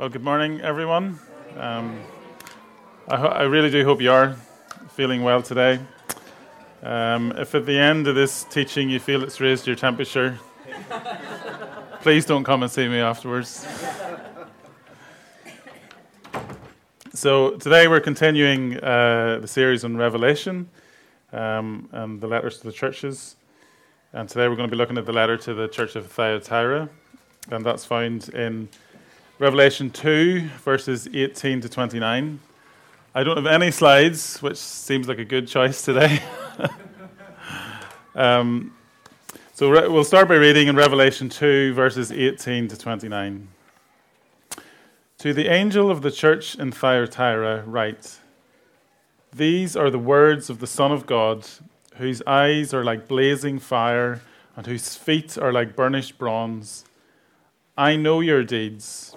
Well, good morning, everyone. Um, I, ho- I, really do hope you are feeling well today. Um, if at the end of this teaching you feel it's raised your temperature, please don't come and see me afterwards. So, today we're continuing uh, the series on Revelation um, and the letters to the churches. And today we're going to be looking at the letter to the church of Thyatira, and that's found in Revelation 2, verses 18 to 29. I don't have any slides, which seems like a good choice today. um, so re- we'll start by reading in Revelation 2, verses 18 to 29. To the angel of the church in Thyatira, write These are the words of the Son of God, whose eyes are like blazing fire, and whose feet are like burnished bronze. I know your deeds,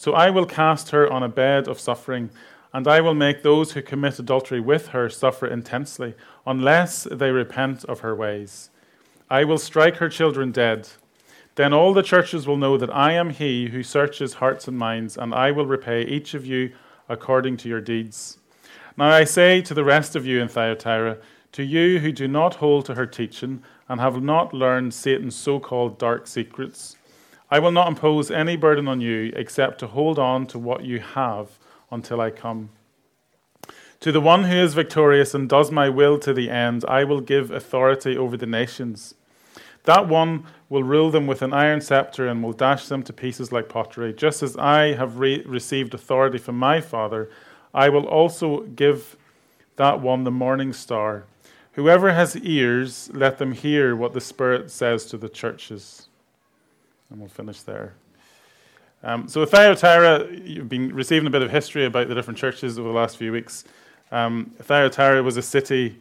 So I will cast her on a bed of suffering, and I will make those who commit adultery with her suffer intensely, unless they repent of her ways. I will strike her children dead. Then all the churches will know that I am he who searches hearts and minds, and I will repay each of you according to your deeds. Now I say to the rest of you in Thyatira, to you who do not hold to her teaching, and have not learned Satan's so called dark secrets, I will not impose any burden on you except to hold on to what you have until I come. To the one who is victorious and does my will to the end, I will give authority over the nations. That one will rule them with an iron scepter and will dash them to pieces like pottery. Just as I have re- received authority from my Father, I will also give that one the morning star. Whoever has ears, let them hear what the Spirit says to the churches and we'll finish there. Um, so, with Thyatira, you've been receiving a bit of history about the different churches over the last few weeks. Um, Thyatira was a city,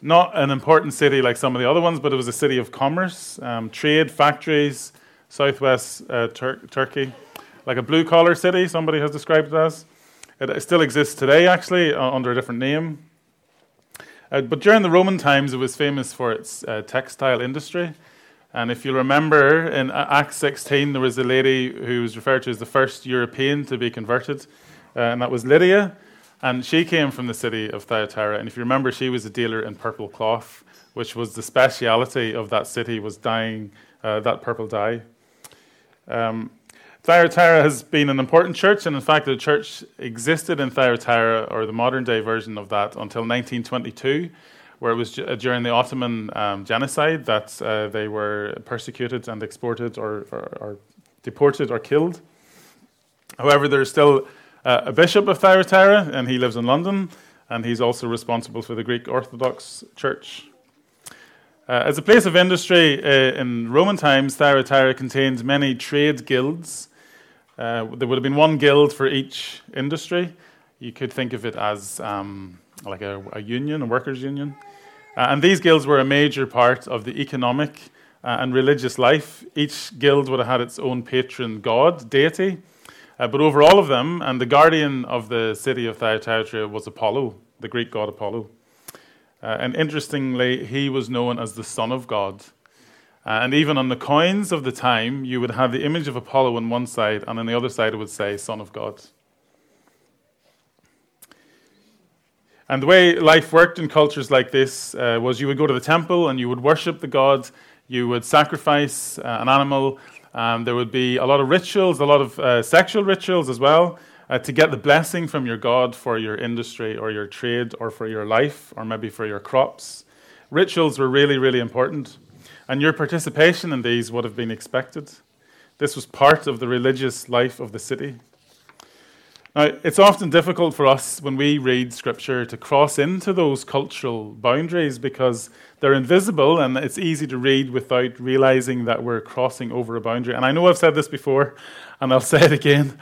not an important city like some of the other ones, but it was a city of commerce, um, trade, factories, southwest uh, Tur- Turkey, like a blue collar city, somebody has described it as. It still exists today, actually, uh, under a different name. Uh, but during the Roman times, it was famous for its uh, textile industry. And if you remember in Acts 16, there was a lady who was referred to as the first European to be converted, uh, and that was Lydia. And she came from the city of Thyatira. And if you remember, she was a dealer in purple cloth, which was the speciality of that city, was dyeing uh, that purple dye. Um, Thyatira has been an important church, and in fact, the church existed in Thyatira, or the modern day version of that, until 1922 where it was during the Ottoman um, genocide that uh, they were persecuted and exported or, or, or, deported or killed. However, there's still uh, a bishop of Thyatira, and he lives in London, and he's also responsible for the Greek Orthodox Church. Uh, as a place of industry uh, in Roman times, Thyatira contained many trade guilds. Uh, there would have been one guild for each industry. You could think of it as um, like a, a union, a workers' union. Uh, and these guilds were a major part of the economic uh, and religious life. Each guild would have had its own patron god, deity. Uh, but over all of them, and the guardian of the city of Thyatira was Apollo, the Greek god Apollo. Uh, and interestingly, he was known as the Son of God. Uh, and even on the coins of the time, you would have the image of Apollo on one side, and on the other side, it would say Son of God. And the way life worked in cultures like this uh, was you would go to the temple and you would worship the god, you would sacrifice uh, an animal. Um, there would be a lot of rituals, a lot of uh, sexual rituals as well, uh, to get the blessing from your god for your industry or your trade or for your life or maybe for your crops. Rituals were really, really important. And your participation in these would have been expected. This was part of the religious life of the city. Now, it's often difficult for us when we read Scripture to cross into those cultural boundaries because they're invisible and it's easy to read without realizing that we're crossing over a boundary. And I know I've said this before, and I'll say it again.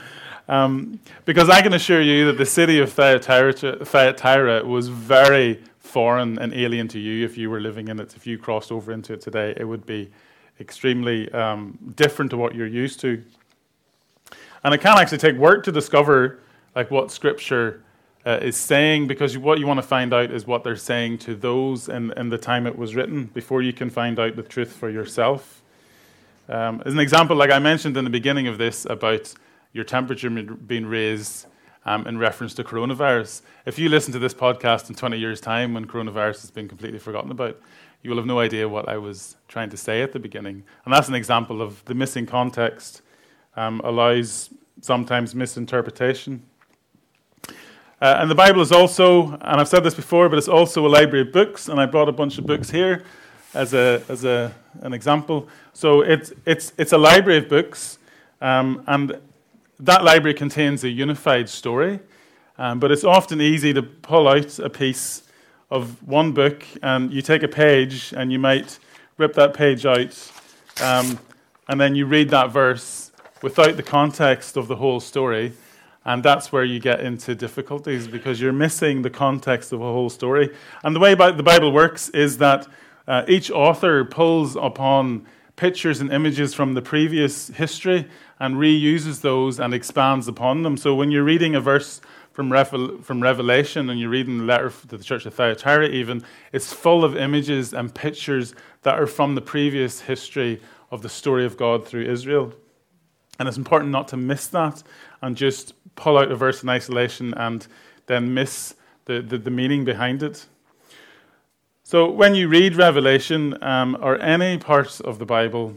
Um, because I can assure you that the city of Thyatira, Thyatira was very foreign and alien to you if you were living in it. If you crossed over into it today, it would be extremely um, different to what you're used to. And it can actually take work to discover like what Scripture uh, is saying, because what you want to find out is what they're saying to those in, in the time it was written before you can find out the truth for yourself. Um, as an example, like I mentioned in the beginning of this about your temperature being raised um, in reference to coronavirus. If you listen to this podcast in 20 years' time when coronavirus has been completely forgotten about, you will have no idea what I was trying to say at the beginning. And that's an example of the missing context um, allows sometimes misinterpretation. Uh, and the Bible is also, and I've said this before, but it's also a library of books, and I brought a bunch of books here as, a, as a, an example. So it's, it's, it's a library of books, um, and that library contains a unified story, um, but it's often easy to pull out a piece of one book, and you take a page, and you might rip that page out, um, and then you read that verse without the context of the whole story. And that's where you get into difficulties because you're missing the context of a whole story. And the way the Bible works is that uh, each author pulls upon pictures and images from the previous history and reuses those and expands upon them. So when you're reading a verse from, Revel- from Revelation and you're reading the letter to the church of Thyatira, even, it's full of images and pictures that are from the previous history of the story of God through Israel. And it's important not to miss that and just pull out a verse in isolation and then miss the, the, the meaning behind it. So when you read Revelation um, or any parts of the Bible,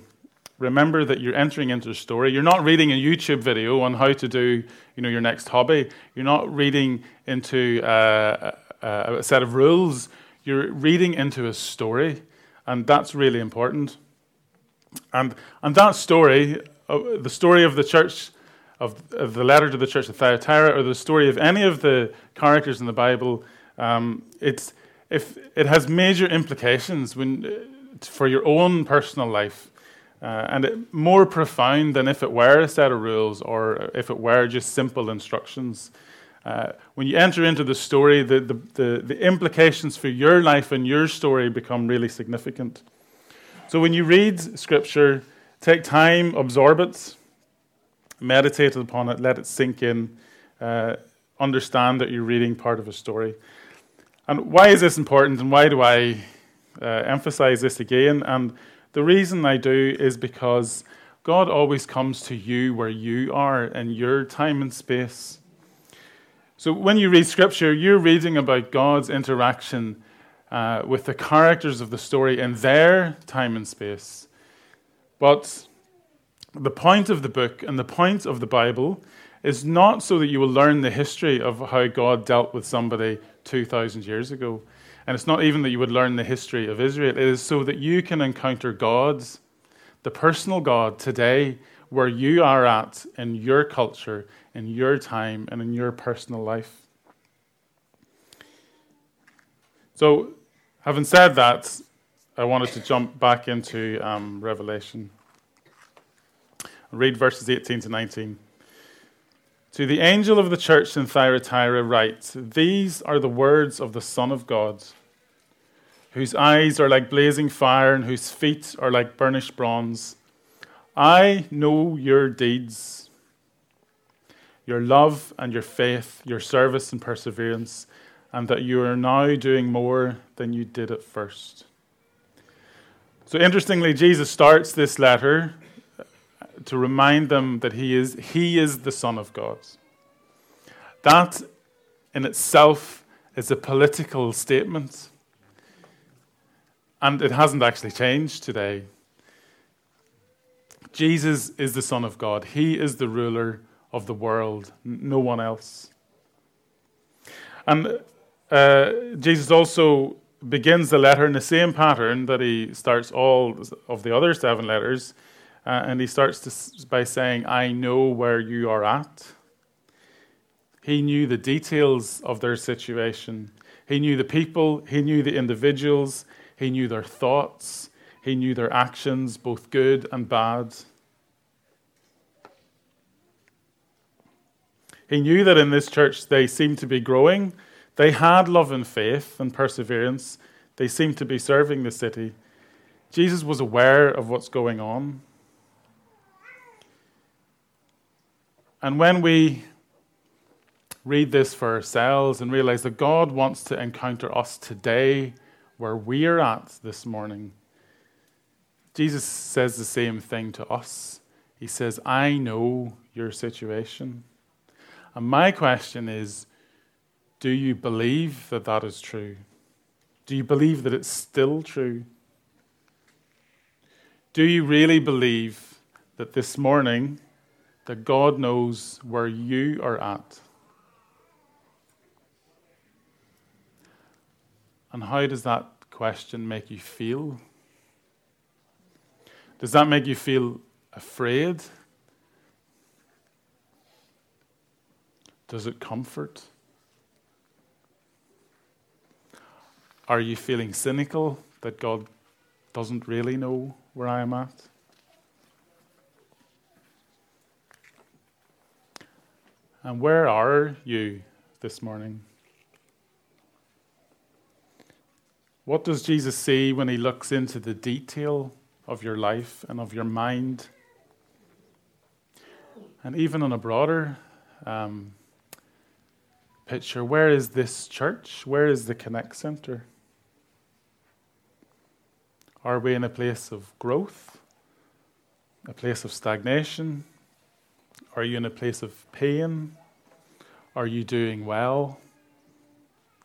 remember that you're entering into a story. You're not reading a YouTube video on how to do, you know, your next hobby. You're not reading into uh, a, a set of rules. You're reading into a story, and that's really important. And and that story, uh, the story of the church, of, of, the letter to the church of Thyatira, or the story of any of the characters in the Bible, um, it's if it has major implications when, uh, for your own personal life uh, and it, more profound than if it were a set of rules or if it were just simple instructions. Uh, when you enter into the story, the, the, the, the, implications for your life and your story become really significant. So when you read Scripture, take time, absorb it, meditate upon it, let it sink in, uh, understand that you're reading part of a story. And why is this important, and why do I uh, emphasize this again? And the reason I do is because God always comes to you where you are in your time and space. So when you read scripture, you're reading about God's interaction uh, with the characters of the story in their time and space. But the point of the book and the point of the Bible is not so that you will learn the history of how God dealt with somebody 2,000 years ago. And it's not even that you would learn the history of Israel, it is so that you can encounter God's, the personal God today, where you are at in your culture, in your time, and in your personal life. So, having said that, I wanted to jump back into um, Revelation. read verses 18 to 19. To the angel of the church in Thyatira write, These are the words of the Son of God, whose eyes are like blazing fire and whose feet are like burnished bronze. I know your deeds, your love and your faith, your service and perseverance, and that you are now doing more than you did at first. So, interestingly, Jesus starts this letter to remind them that he is, he is the Son of God. That in itself is a political statement. And it hasn't actually changed today. Jesus is the Son of God. He is the ruler of the world, no one else. And uh, Jesus also begins the letter in the same pattern that he starts all of the other seven letters. Uh, and he starts to, by saying, I know where you are at. He knew the details of their situation. He knew the people, he knew the individuals, he knew their thoughts, he knew their actions, both good and bad. He knew that in this church they seemed to be growing. They had love and faith and perseverance. They seemed to be serving the city. Jesus was aware of what's going on. And when we read this for ourselves and realize that God wants to encounter us today where we're at this morning, Jesus says the same thing to us. He says, I know your situation. And my question is do you believe that that is true? Do you believe that it's still true? Do you really believe that this morning that God knows where you are at? And how does that question make you feel? Does that make you feel afraid? Does it comfort? Are you feeling cynical that God doesn't really know where I am at? And where are you this morning? What does Jesus see when he looks into the detail of your life and of your mind? And even on a broader um, picture, where is this church? Where is the Connect Centre? Are we in a place of growth? A place of stagnation? Are you in a place of pain? Are you doing well?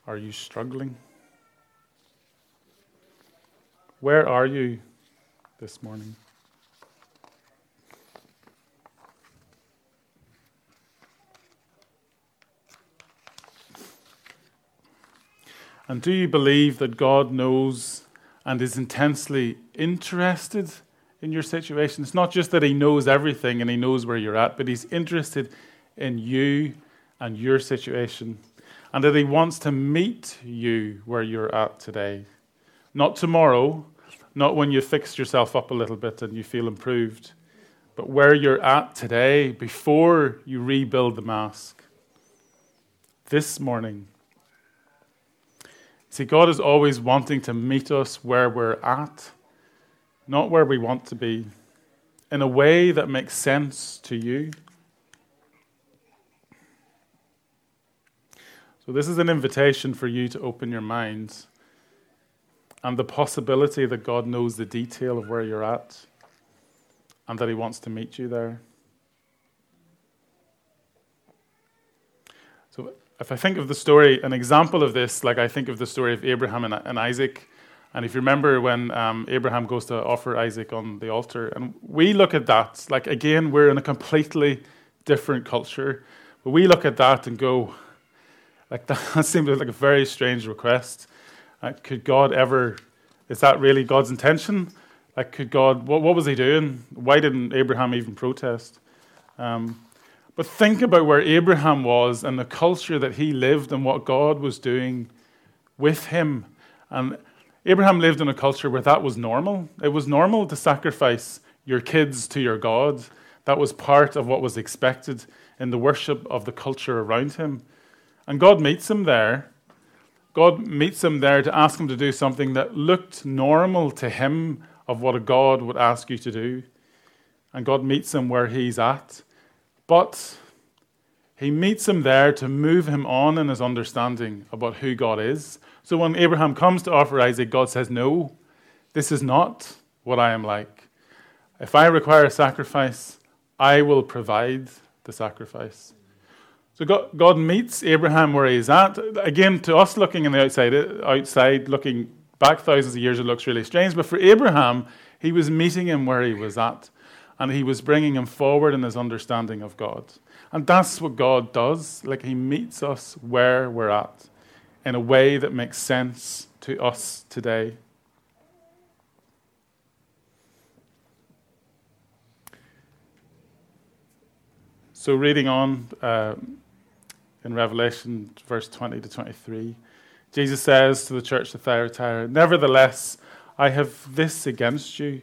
Are you struggling? Where are you this morning? And do you believe that God knows and is intensely interested in your situation? It's not just that He knows everything and He knows where you're at, but He's interested in you and your situation. And that He wants to meet you where you're at today. Not tomorrow, not when you've fixed yourself up a little bit and you feel improved, but where you're at today before you rebuild the mask. This morning, See, God is always wanting to meet us where we're at, not where we want to be, in a way that makes sense to you. So, this is an invitation for you to open your minds and the possibility that God knows the detail of where you're at and that He wants to meet you there. So, if I think of the story, an example of this, like I think of the story of Abraham and, and Isaac. And if you remember when um, Abraham goes to offer Isaac on the altar, and we look at that, like again, we're in a completely different culture. But we look at that and go, like that seems like a very strange request. Uh, could God ever, is that really God's intention? Like, could God, what, what was he doing? Why didn't Abraham even protest? Um, but think about where Abraham was and the culture that he lived and what God was doing with him. And Abraham lived in a culture where that was normal. It was normal to sacrifice your kids to your God. That was part of what was expected in the worship of the culture around him. And God meets him there. God meets him there to ask him to do something that looked normal to him of what a God would ask you to do. And God meets him where he's at. But he meets him there to move him on in his understanding about who God is. So when Abraham comes to offer Isaac, God says, No, this is not what I am like. If I require a sacrifice, I will provide the sacrifice. So God, meets Abraham where he's at. Again, to us looking in the outside, outside, looking back thousands of years, it looks really strange. But for Abraham, he was meeting him where he was at and he was bringing him forward in his understanding of God. And that's what God does. Like he meets us where we're at in a way that makes sense to us today. So, reading on uh, in Revelation, verse 20 to 23, Jesus says to the church of Thyatira, Nevertheless, I have this against you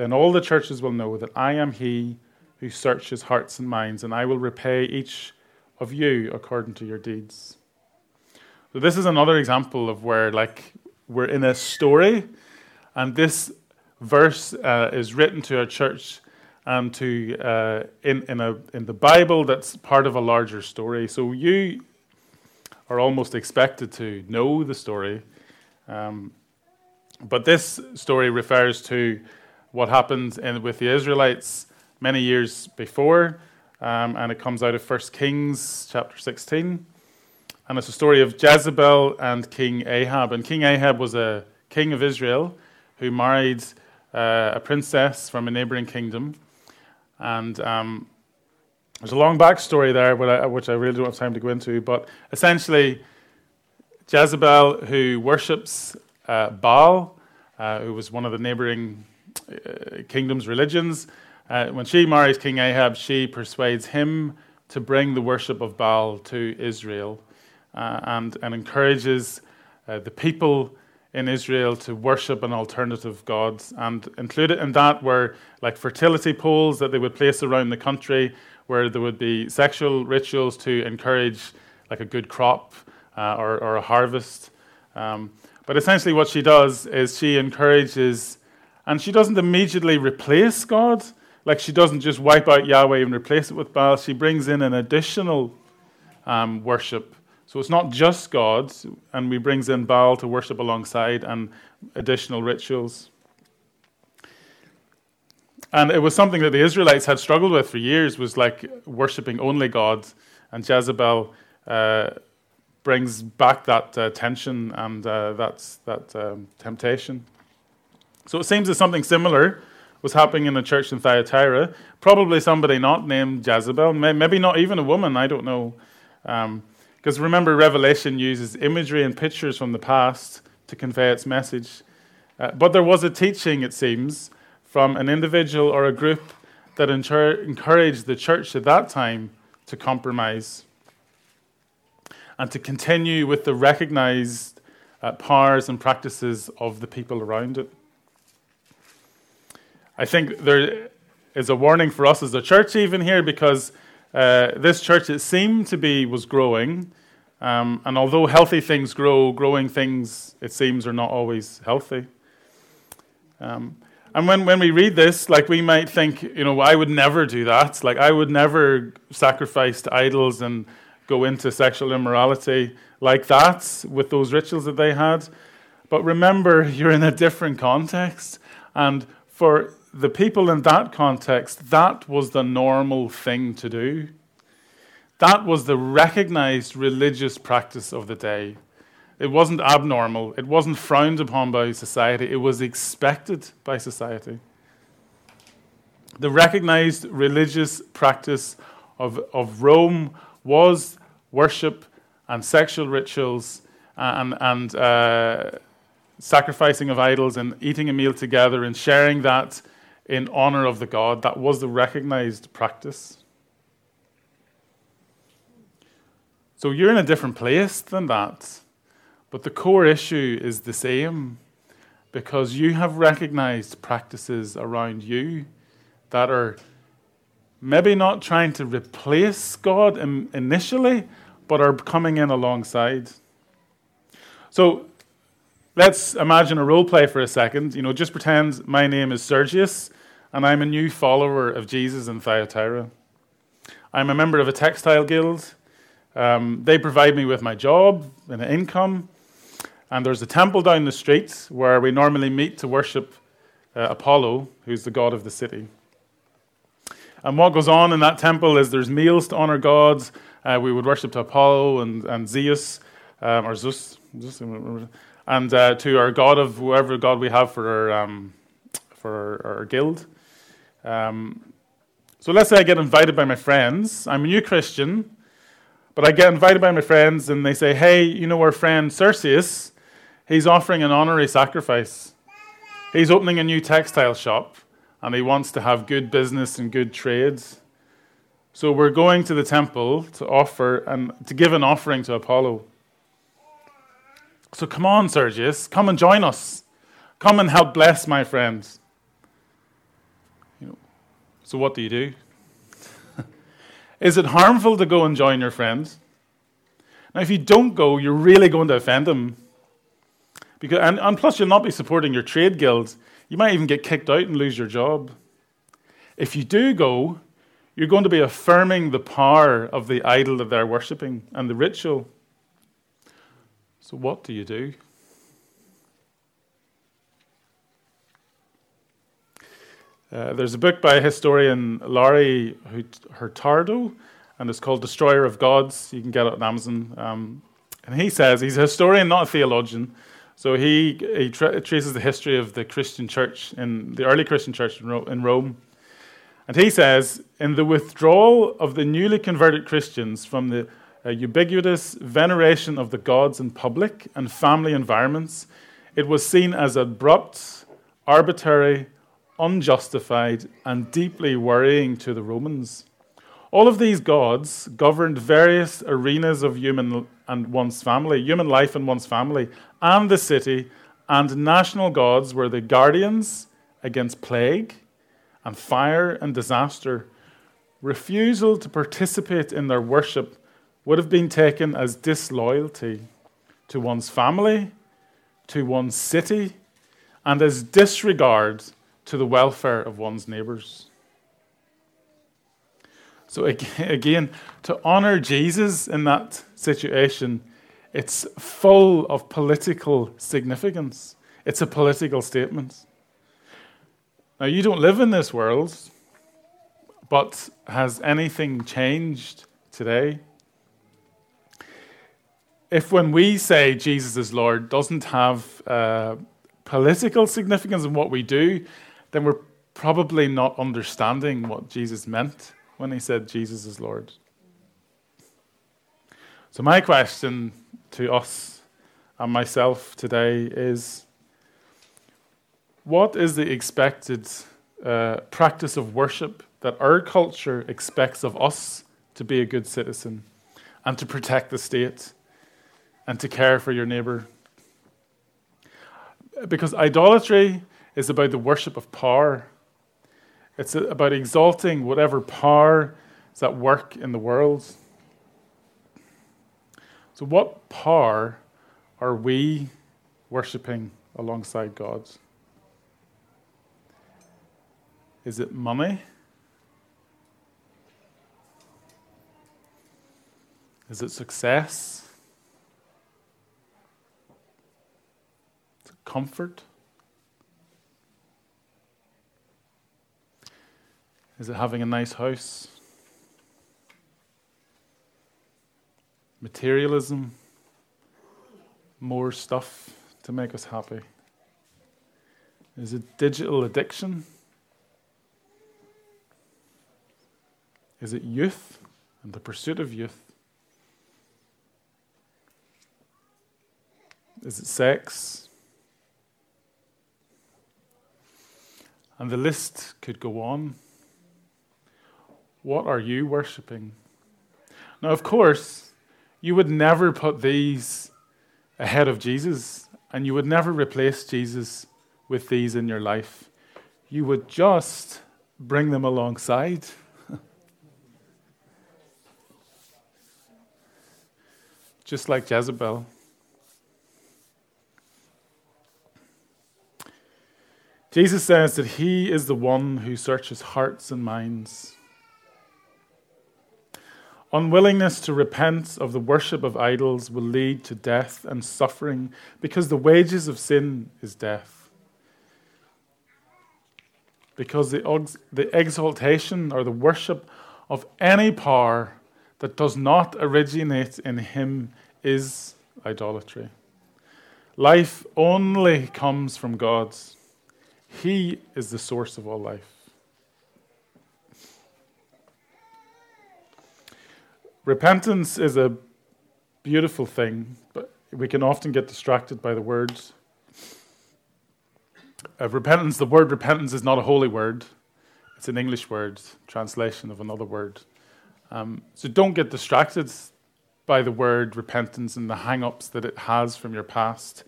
Then all the churches will know that I am he who searches hearts and minds, and I will repay each of you according to your deeds. So this is another example of where, like, we're in a story, and this verse uh, is written to a church and to uh, in in a in the Bible that's part of a larger story. So you are almost expected to know the story, um, but this story refers to what happened in, with the Israelites many years before, um, and it comes out of First Kings chapter sixteen. And it's a story of Jezebel and King Ahab. And King Ahab was a king of Israel who married uh, a princess from a neighboring kingdom. And um, there's a long backstory there, which I really don't have time to go into. But essentially, Jezebel, who worships uh, Baal, uh, who was one of the neighboring kingdom's religions, uh, when she marries King Ahab, she persuades him to bring the worship of Baal to Israel uh, and, and encourages uh, the people in Israel to worship an alternative God. And included in that were like fertility poles that they would place around the country where there would be sexual rituals to encourage like a good crop uh, or, or, a harvest. Um, but essentially, what she does is she encourages, and she doesn't immediately replace God. Like she doesn't just wipe out Yahweh and replace it with Baal. She brings in an additional um, worship so it's not just God, and we brings in Baal to worship alongside and additional rituals. And it was something that the Israelites had struggled with for years, was like worshipping only God. And Jezebel uh, brings back that uh, tension and uh, that's, that um, temptation. So it seems that something similar was happening in the church in Thyatira. Probably somebody not named Jezebel, maybe not even a woman, I don't know. Um, because remember, Revelation uses imagery and pictures from the past to convey its message. Uh, but there was a teaching, it seems, from an individual or a group that encouraged the church at that time to compromise and to continue with the recognized uh, powers and practices of the people around it. I think there is a warning for us as a church, even here, because uh, this church, it seemed to be, was growing. Um, and although healthy things grow, growing things, it seems, are not always healthy. Um, and when, when we read this, like we might think, you know, I would never do that. Like I would never sacrifice to idols and go into sexual immorality like that with those rituals that they had. But remember, you're in a different context. And for the people in that context, that was the normal thing to do. That was the recognized religious practice of the day. It wasn't abnormal, it wasn't frowned upon by society, it was expected by society. The recognized religious practice of, of Rome was worship and sexual rituals and, and uh, sacrificing of idols and eating a meal together and sharing that in honor of the God. That was the recognized practice. So you're in a different place than that. But the core issue is the same because you have recognized practices around you that are maybe not trying to replace God initially, but are coming in alongside. So let's imagine a role play for a second. You know, just pretend my name is Sergius and I'm a new follower of Jesus in Thyatira. I'm a member of a textile guild. Um, they provide me with my job and an income. And there's a temple down the street where we normally meet to worship uh, Apollo, who's the god of the city. And what goes on in that temple is there's meals to honor gods. Uh, we would worship to Apollo and, and Zeus, um, or Zeus, Zeus and uh, to our god of whoever god we have for our, um, for our, our guild. Um, So let's say I get invited by my friends. I'm a new Christian, but I get invited by my friends and they say, hey, you know our friend Sergius, he's offering an honorary sacrifice. He's opening a new textile shop and he wants to have good business and good trades. So we're going to the temple to offer and to give an offering to Apollo. So come on, Sergius, come and join us. Come and help bless my friends. So what do you do? Is it harmful to go and join your friends? Now, if you don't go, you're really going to offend them. Because, and, and plus, you'll not be supporting your trade guilds. You might even get kicked out and lose your job. If you do go, you're going to be affirming the power of the idol that they're worshipping and the ritual. So, what do you do? Uh, there's a book by historian Larry Hurtado, and it's called Destroyer of Gods. You can get it on Amazon. Um, and he says he's a historian, not a theologian. So he, he tra- traces the history of the Christian church, in the early Christian church in, Ro- in Rome. And he says, in the withdrawal of the newly converted Christians from the uh, ubiquitous veneration of the gods in public and family environments, it was seen as abrupt, arbitrary, unjustified, and deeply worrying to the Romans. All of these gods governed various arenas of human and one's family, human life and one's family, and the city, and national gods were the guardians against plague and fire and disaster. Refusal to participate in their worship would have been taken as disloyalty to one's family, to one's city, and as disregard to the welfare of one's neighbors. So, again, to honor Jesus in that situation, it's full of political significance. It's a political statement. Now, you don't live in this world, but has anything changed today? If when we say Jesus is Lord doesn't have uh, political significance in what we do, then we're probably not understanding what Jesus meant when he said Jesus is Lord. So, my question to us and myself today is what is the expected uh, practice of worship that our culture expects of us to be a good citizen and to protect the state and to care for your neighbor? Because idolatry is about the worship of power. It's about exalting whatever power is at work in the world. So, what power are we worshipping alongside God's? Is it money? Is it success? Is it comfort? Is it having a nice house? Materialism? More stuff to make us happy? Is it digital addiction? Is it youth and the pursuit of youth? Is it sex? And the list could go on. What are you worshipping? Now, of course, you would never put these ahead of Jesus, and you would never replace Jesus with these in your life. You would just bring them alongside. just like Jezebel. Jesus says that he is the one who searches hearts and minds. Unwillingness to repent of the worship of idols will lead to death and suffering because the wages of sin is death. Because the, the exaltation or the worship of any power that does not originate in Him is idolatry. Life only comes from God, He is the source of all life. Repentance is a beautiful thing, but we can often get distracted by the words. Of repentance, the word repentance is not a holy word. It's an English word, translation of another word. Um, so don't get distracted by the word repentance and the hang ups that it has from your past.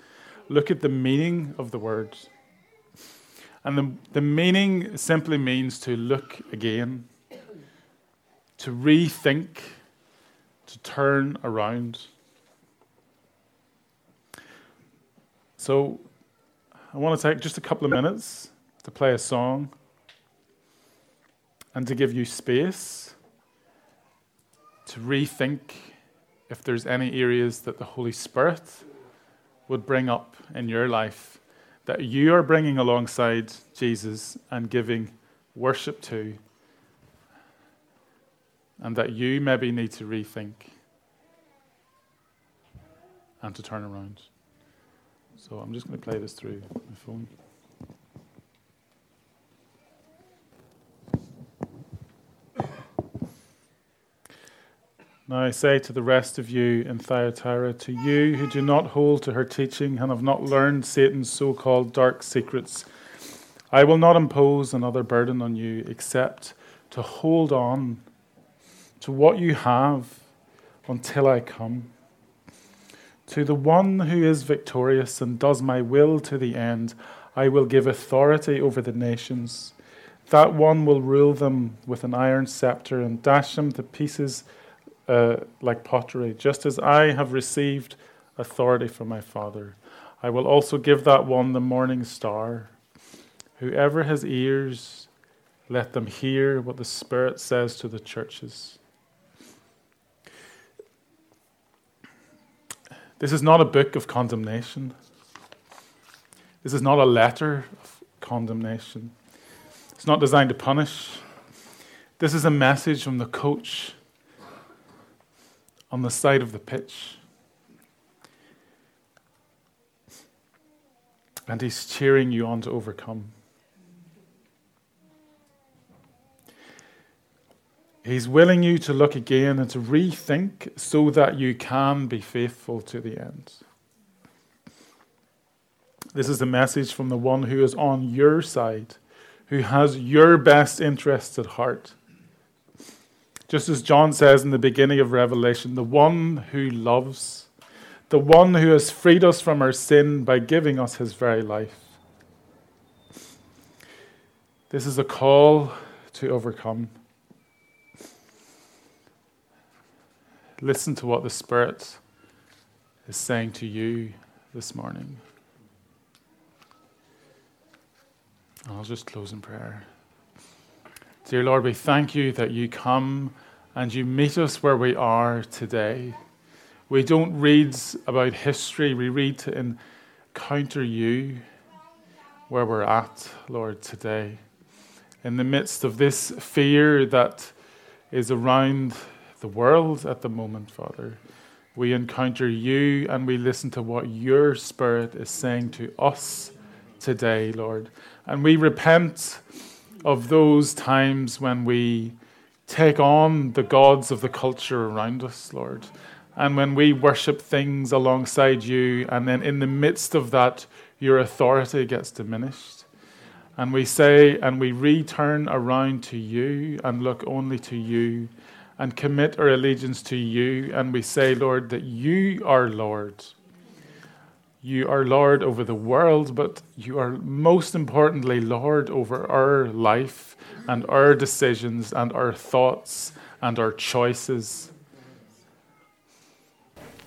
Look at the meaning of the word. And the, the meaning simply means to look again, to rethink, to turn around. So I want to take just a couple of minutes to play a song and to give you space to rethink if there's any areas that the Holy Spirit would bring up in your life that you are bringing alongside Jesus and giving worship to, and that you maybe need to rethink and to turn around. So I'm just going to play this through my phone. Now I say to the rest of you in Thyatira, to you who do not hold to her teaching and have not learned Satan's so called dark secrets, I will not impose another burden on you except to hold on to what you have until I come. To the one who is victorious and does my will to the end, I will give authority over the nations. That one will rule them with an iron scepter and dash them to pieces uh, like pottery, just as I have received authority from my Father. I will also give that one the morning star. Whoever has ears, let them hear what the Spirit says to the churches. This is not a book of condemnation. This is not a letter of condemnation. It's not designed to punish. This is a message from the coach on the side of the pitch. And he's cheering you on to overcome. He's willing you to look again and to rethink so that you can be faithful to the end. This is a message from the one who is on your side, who has your best interests at heart. Just as John says in the beginning of Revelation, the one who loves, the one who has freed us from our sin by giving us his very life. This is a call to overcome. Listen to what the Spirit is saying to you this morning. I'll just close in prayer. Dear Lord, we thank you that you come and you meet us where we are today. We don't read about history, we read to encounter you where we're at, Lord, today. In the midst of this fear that is around the world at the moment, Father, we encounter you and we listen to what your Spirit is saying to us today, Lord. And we repent of those times when we take on the gods of the culture around us, Lord. And when we worship things alongside you, and then in the midst of that, your authority gets diminished. And we say, and we return around to you and look only to you and commit our allegiance to you. And we say, Lord, that you are Lord. You are Lord over the world, but you are most importantly Lord over our life and our decisions and our thoughts and our choices.